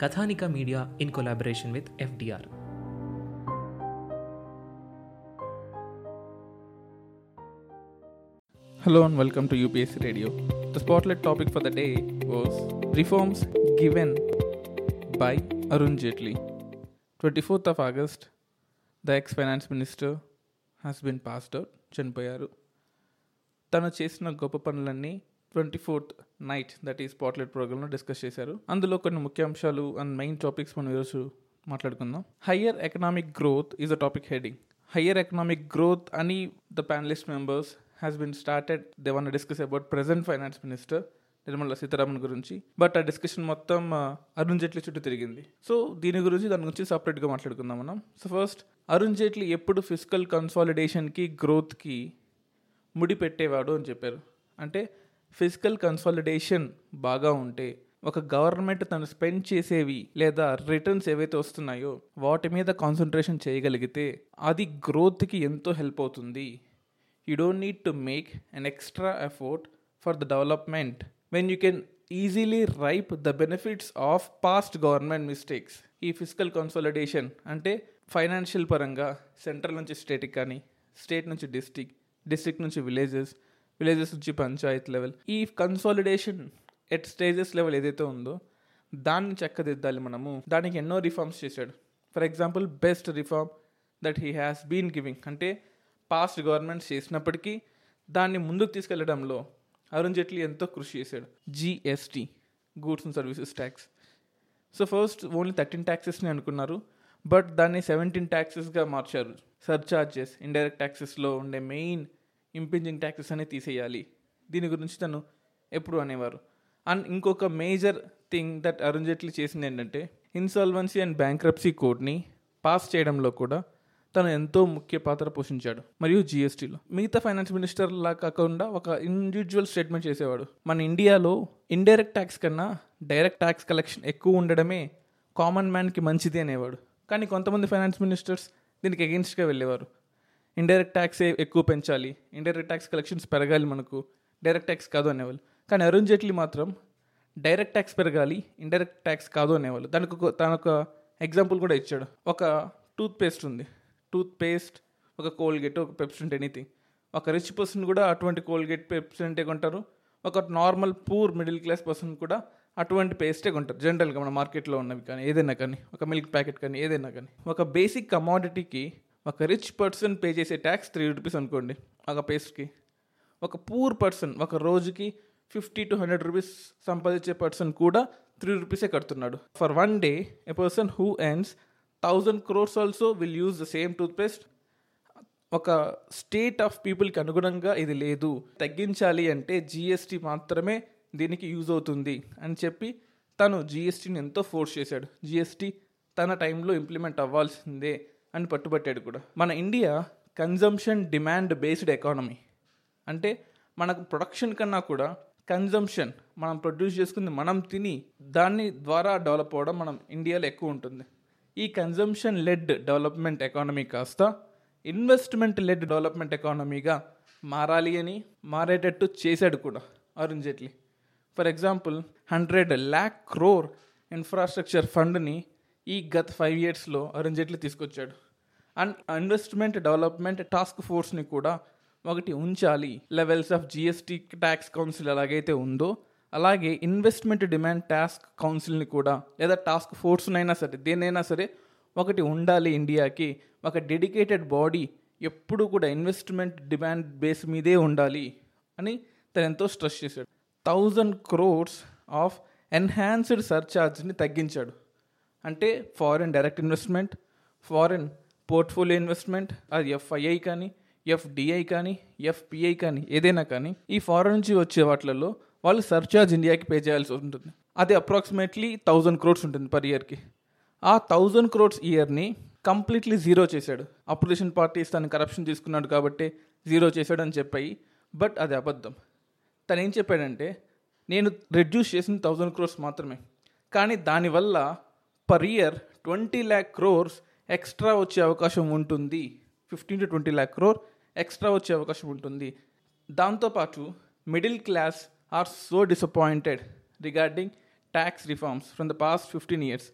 Kathanika media in collaboration with FDR Hello and welcome to UPSC Radio. The spotlight topic for the day was reforms given by Arun Jaitley. 24th of August, the ex finance minister has been passed out, చనిపోయారు తను చేసిన గొప్ప పనులన్నీ twenty fourth night that ఈ spotlight ప్రోగ్రామ్లో discuss చేశారు. అందులో కొన్ని ముఖ్యాంశాలు అండ్ మెయిన్ టాపిక్స్ మనం ఈరోజు మాట్లాడుకుందాం. Higher economic growth is a topic heading higher economic growth అని the panelist members has been started they one discuss about present finance minister Nirmala Sitharaman గురించి. బట్ ఆ డిస్కషన్ మొత్తం అరుణ్ జైట్లీ చుట్టూ తిరిగింది. సో దీని గురించి దాని గురించి సపరేట్గా మాట్లాడుకుందాం మనం. సో ఫస్ట్ అరుణ్ జైట్లీ ఎప్పుడు ఫిజికల్ కన్సాలిడేషన్కి గ్రోత్కి ముడి పెట్టేవాడు అని చెప్పారు. అంటే ఫిజికల్ కన్సాలిడేషన్ బాగా ఉంటే ఒక గవర్నమెంట్ తను స్పెండ్ చేసేవి లేదా రిటర్న్స్ ఏవైతే వస్తున్నాయో వాటి మీద కాన్సన్ట్రేషన్ చేయగలిగితే అది గ్రోత్కి ఎంతో హెల్ప్ అవుతుంది. You don't need to make an extra effort for the development. When you can easily reap the benefits of past government mistakes. ఈ ఫిజికల్ కన్సాలిడేషన్ అంటే ఫైనాన్షియల్ పరంగా సెంట్రల్ నుంచి స్టేట్కి కానీ స్టేట్ నుంచి డిస్టిక్ డిస్ట్రిక్ట్ నుంచి విలేజెస్ విలేజెస్ నుంచి panchayat level. ఈ కన్సాలిడేషన్ ఎట్ స్టేజెస్ లెవెల్ ఏదైతే ఉందో దాన్ని చక్కదిద్దాలి మనము. దానికి ఎన్నో రిఫార్మ్స్ చేశాడు. For example best reform that he has been giving అంటే పాస్ట్ గవర్నమెంట్స్ చేసినప్పటికీ దాన్ని ముందుకు తీసుకెళ్ళడంలో అరుణ్ జైట్లీ ఎంతో కృషి చేశాడు. GST goods and services tax so first only thirteen ట్యాక్సెస్ని అనుకున్నారు. బట్ దాన్ని సెవెంటీన్ ట్యాక్సెస్గా మార్చారు. సర్చార్జెస్ ఇండైరెక్ట్ ట్యాక్సెస్లో ఉండే మెయిన్ ఇంపింజింగ్ ట్యాక్సెస్ అనేది తీసేయాలి. దీని గురించి తను ఎప్పుడు అనేవారు. అండ్ ఇంకొక major thing that Arun Jaitley చేసింది ఏంటంటే ఇన్సాల్వెన్సీ అండ్ బ్యాంక్రప్సీ కోడ్ని పాస్ చేయడంలో కూడా తను ఎంతో ముఖ్య పాత్ర పోషించాడు. మరియు జిఎస్టీలో మిగతా ఫైనాన్స్ మినిస్టర్ లా కాకుండా ఒక ఇండివిజువల్ స్టేట్మెంట్ చేసేవాడు. మన ఇండియాలో ఇండైరెక్ట్ ట్యాక్స్ కన్నా డైరెక్ట్ ట్యాక్స్ కలెక్షన్ ఎక్కువ ఉండడమే కామన్ మ్యాన్కి మంచిది అనేవాడు. కానీ కొంతమంది ఫైనాన్స్ మినిస్టర్స్ దీనికి అగెన్స్ట్గా వెళ్ళేవారు. ఇండైరెక్ట్ ట్యాక్స్ ఎక్కువ పెంచాలి. ఇండైరెక్ట్ ట్యాక్స్ కలెక్షన్స్ పెరగాలి మనకు. డైరెక్ట్ ట్యాక్స్ కాదు అనేవాళ్ళు. కానీ అరుణ్ జైట్లీ మాత్రం డైరెక్ట్ ట్యాక్స్ పెరగాలి ఇండైరెక్ట్ ట్యాక్స్ కాదు అనేవాళ్ళు. దానికి ఒక తన ఒక ఎగ్జాంపుల్ కూడా ఇచ్చాడు. ఒక టూత్ పేస్ట్ ఉంది. టూత్ పేస్ట్ ఒక కోల్గేట్ ఒక పెప్సెంట్ ఎనీథింగ్ ఒక రిచ్ పర్సన్ కూడా అటువంటి కోల్గేట్ పెప్సెంటే కొంటారు. ఒక normal poor middle class person కూడా అటువంటి పేస్టే కొంటారు. జనరల్గా మన మార్కెట్లో ఉన్నవి కానీ ఏదైనా కానీ ఒక మిల్క్ ప్యాకెట్ కానీ ఏదైనా కానీ. ఒక బేసిక్ కమాడిటీకి ఒక రిచ్ పర్సన్ పే చేసే ట్యాక్స్ త్రీ రూపీస్ అనుకోండి ఒక పేస్ట్కి ఒక పూర్ పర్సన్ ఒక రోజుకి ఫిఫ్టీ టు హండ్రెడ్ రూపీస్ సంపాదించే పర్సన్ కూడా త్రీ రూపీసే కడుతున్నాడు. For one day a person who earns thousand crores also will use the same toothpaste ఒక స్టేట్ ఆఫ్ పీపుల్కి అనుగుణంగా ఇది లేదు. తగ్గించాలి అంటే జిఎస్టీ మాత్రమే దీనికి యూజ్ అవుతుంది అని చెప్పి తను జిఎస్టీని ఎంతో ఫోర్స్ చేశాడు. జిఎస్టీ తన టైంలో ఇంప్లిమెంట్ అవ్వాల్సిందే. అని పట్టుబట్టాడు కూడా. మన India consumption demand based economy అంటే మనకు ప్రొడక్షన్ కన్నా కూడా కన్జంప్షన్ మనం ప్రొడ్యూస్ చేసుకుంది మనం తిని దాని ద్వారా డెవలప్ అవ్వడం మనం ఇండియాలో ఎక్కువ ఉంటుంది. ఈ కన్జంప్షన్ లెడ్ డెవలప్మెంట్ ఎకానమీ కాస్త ఇన్వెస్ట్మెంట్ లెడ్ డెవలప్మెంట్ ఎకానమీగా మారాలి అని మారేటట్టు చేశాడు కూడా Arun Jaitley. For example hundred lakh crore infrastructure ఫండ్ని ఈ గత ఫైవ్ ఇయర్స్లో అరుణ్ జైట్లీ తీసుకొచ్చాడు. అండ్ ఇన్వెస్ట్మెంట్ డెవలప్మెంట్ టాస్క్ ఫోర్స్ని కూడా ఒకటి ఉంచాలి. Levels of GST tax council ఎలాగైతే ఉందో అలాగే ఇన్వెస్ట్మెంట్ డిమాండ్ టాస్క్ కౌన్సిల్ని కూడా లేదా టాస్క్ ఫోర్స్నైనా సరే దేనైనా సరే ఒకటి ఉండాలి ఇండియాకి. ఒక డెడికేటెడ్ బాడీ ఎప్పుడు కూడా ఇన్వెస్ట్మెంట్ డిమాండ్ బేస్ మీదే ఉండాలి అని తను ఎంతో స్ట్రెస్ చేశాడు. థౌజండ్ క్రోర్స్ ఆఫ్ ఎన్హాన్స్డ్ సర్ఛార్జ్ని తగ్గించాడు. అంటే foreign direct investment foreign portfolio investment అది ఎఫ్ఐఐ కానీ ఎఫ్డిఐ కానీ ఎఫ్పిఐ కానీ ఏదైనా కానీ ఈ ఫారెన్ నుంచి వచ్చే వాటిలలో వాళ్ళు సర్చార్జ్ ఇండియాకి పే చేయాల్సి ఉంటుంది. అది అప్రాక్సిమేట్లీ థౌజండ్ క్రోడ్స్ ఉంటుంది పర్ ఇయర్కి ఆ థౌజండ్ క్రోడ్స్ ఇయర్ని కంప్లీట్లీ జీరో చేశాడు. అపోజిషన్ పార్టీస్ తను కరప్షన్ తీసుకున్నాడు కాబట్టి జీరో చేశాడు అని చెప్పాయి బట్ అది అబద్ధం. తను ఏం చెప్పాడంటే నేను రెడ్యూస్ చేసిన థౌజండ్ క్రోర్స్ మాత్రమే. కానీ దానివల్ల per year twenty lakh crores extra వచ్చే అవకాశం ఉంటుంది. Fifteen to twenty lakh crore extra వచ్చే అవకాశం ఉంటుంది. దాంతోపాటు middle class are so disappointed regarding tax reforms from the past fifteen years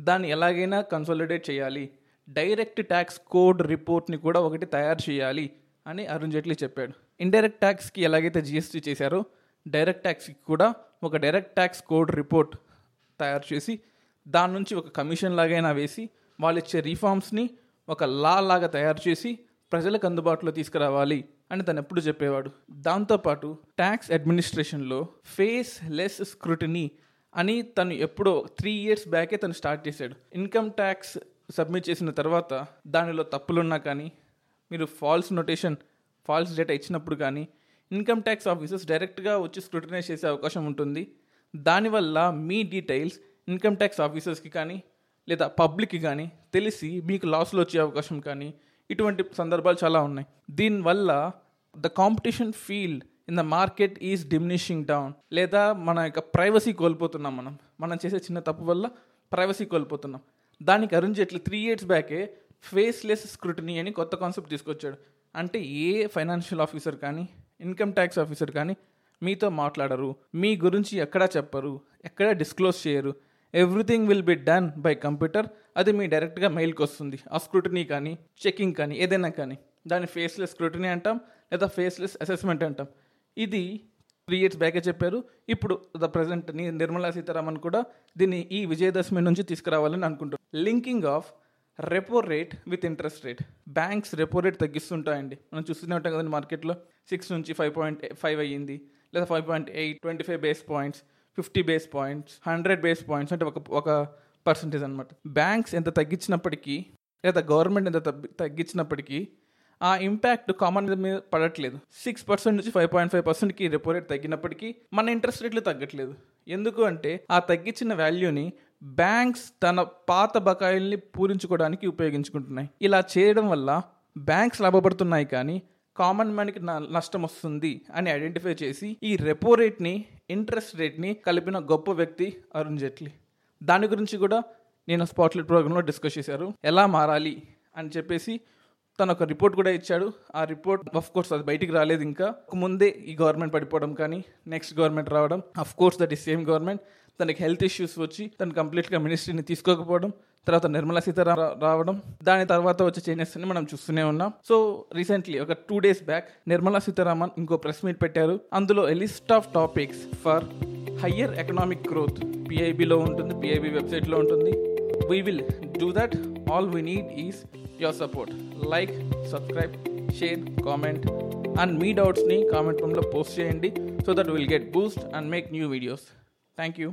దాన్ని ఎలాగైనా కన్సాలిడేట్ చేయాలి. డైరెక్ట్ ట్యాక్స్ కోడ్ రిపోర్ట్ని కూడా ఒకటి తయారు చేయాలి అని అరుణ్ జైట్లీ చెప్పాడు. ఇండైరెక్ట్ ట్యాక్స్కి ఎలాగైతే జిఎస్టీ చేశారో డైరెక్ట్ ట్యాక్స్కి కూడా ఒక డైరెక్ట్ ట్యాక్స్ కోడ్ రిపోర్ట్ తయారు చేసి దాని నుంచి ఒక కమిషన్ లాగైనా వేసి వాళ్ళు ఇచ్చే రిఫార్మ్స్ని ఒక లా లాగా తయారు చేసి ప్రజలకు అందుబాటులో తీసుకురావాలి అని తను ఎప్పుడు చెప్పేవాడు. దాంతోపాటు ట్యాక్స్ అడ్మినిస్ట్రేషన్లో ఫేస్ లెస్ స్క్రూటినీ అని తను ఎప్పుడో త్రీ ఇయర్స్ బ్యాకే తను స్టార్ట్ చేశాడు. ఇన్కమ్ ట్యాక్స్ సబ్మిట్ చేసిన తర్వాత దానిలో తప్పులున్నా కానీ మీరు ఫాల్స్ నోటేషన్ ఫాల్స్ డేటా ఇచ్చినప్పుడు కానీ ఇన్కమ్ ట్యాక్స్ ఆఫీసర్స్ డైరెక్ట్గా వచ్చి స్క్రూటినైజ్ చేసే అవకాశం ఉంటుంది. దానివల్ల మీ డీటెయిల్స్ ఇన్కమ్ ట్యాక్స్ ఆఫీసర్స్కి కానీ లేదా పబ్లిక్కి కానీ తెలిసి మీకు లాస్లో వచ్చే అవకాశం కానీ ఇటువంటి సందర్భాలు చాలా ఉన్నాయి. దీనివల్ల the competition field in the market is diminishing down లేదా మన యొక్క ప్రైవసీ కోల్పోతున్నాం మనం. మనం చేసే చిన్న తప్పు వల్ల ప్రైవసీ కోల్పోతున్నాం. దానికి అరుణ్ జైట్లీ త్రీ ఇయర్స్ బ్యాకే ఫేస్లెస్ స్క్రూటినీ అని కొత్త కాన్సెప్ట్ తీసుకొచ్చాడు. అంటే ఏ ఫైనాన్షియల్ ఆఫీసర్ కానీ ఇన్కమ్ ట్యాక్స్ ఆఫీసర్ కానీ మీతో మాట్లాడరు. మీ గురించి ఎక్కడా చెప్పరు. ఎక్కడా డిస్క్లోజ్ చేయరు. Everything will be done by computer అది మీ డైరెక్ట్గా మెయిల్కి వస్తుంది. ఆ స్క్రూటినీ కానీ చెకింగ్ కానీ ఏదైనా కానీ. దాన్ని ఫేస్లెస్ స్క్రూటినీ అంటాం లేదా ఫేస్లెస్ అసెస్మెంట్ అంటాం. ఇది త్రీ ఇయర్స్ బ్యాకే చెప్పారు. ఇప్పుడు ద ప్రజెంట్ నిర్మలా సీతారామన్ కూడా దీన్ని ఈ విజయదశమి నుంచి తీసుకురావాలని అనుకుంటున్నారు. Linking of repo rate with interest rate banks repo rate తగ్గిస్తుంటాయండి. మనం చూస్తూనే ఉంటాం కదండి మార్కెట్లో సిక్స్ నుంచి ఫైవ్ పాయింట్ ఫైవ్ అయ్యింది లేదా five point eight twenty five base points fifty base points hundred base points అంటే ఒక ఒక పర్సంటేజ్ అనమాట బ్యాంక్స్ ఎంత తగ్గించినప్పటికీ లేదా గవర్నమెంట్ ఎంత తగ్గి- తగ్గించినప్పటికీ ఆ ఇంపాక్ట్ కామన్ మీద మీద పడట్లేదు. సిక్స్ పర్సెంట్ నుంచి ఫైవ్ పాయింట్ ఫైవ్ పర్సెంట్కి రెపో రేట్ తగ్గినప్పటికీ మన ఇంట్రెస్ట్ రేట్లు తగ్గట్లేదు. ఎందుకు అంటే ఆ తగ్గించిన వాల్యూని బ్యాంక్స్ తన పాత బకాయిల్ని పూరించుకోవడానికి ఉపయోగించుకుంటున్నాయి. ఇలా చేయడం వల్ల బ్యాంక్స్ లాభపడుతున్నాయి కానీ కామన్ మ్యాన్కి న- నష్టం వస్తుంది అని ఐడెంటిఫై చేసి ఈ రెపో రేట్ని ఇంట్రెస్ట్ రేట్ని కలిపిన గొప్ప వ్యక్తి అరుణ్ జైట్లీ. దాని గురించి కూడా నేను స్పాట్లెట్ ప్రోగ్రాంలో డిస్కస్ చేశారు. ఎలా మారాలి అని చెప్పేసి తను ఒక రిపోర్ట్ కూడా ఇచ్చాడు. ఆ రిపోర్ట్ ఆఫ్ కోర్స్ అది బయటికి రాలేదు ఇంకా. ముందే ఈ గవర్నమెంట్ పడిపోవడం కానీ నెక్స్ట్ గవర్నమెంట్ రావడం ఆఫ్ కోర్స్ దట్ ఈ సేమ్ గవర్నమెంట్ తనకి హెల్త్ ఇష్యూస్ వచ్చి తను కంప్లీట్గా మినిస్ట్రీని తీసుకోకపోవడం తర్వాత నిర్మలా సీతారామ రావడం దాని తర్వాత వచ్చే చేంజెస్ని మనం చూస్తూనే ఉన్నాం. సో రీసెంట్లీ ఒక two days back Nirmala Sitharaman ఇంకో ప్రెస్ మీట్ పెట్టారు. అందులో a list of topics for higher economic growth పిఐబిలో ఉంటుంది పిఐబి వెబ్సైట్లో ఉంటుంది. We will do that all we need is your support like subscribe share comment and మీ డౌట్స్ని comment రూమ్లో post చేయండి so that will get boost and make new videos thank you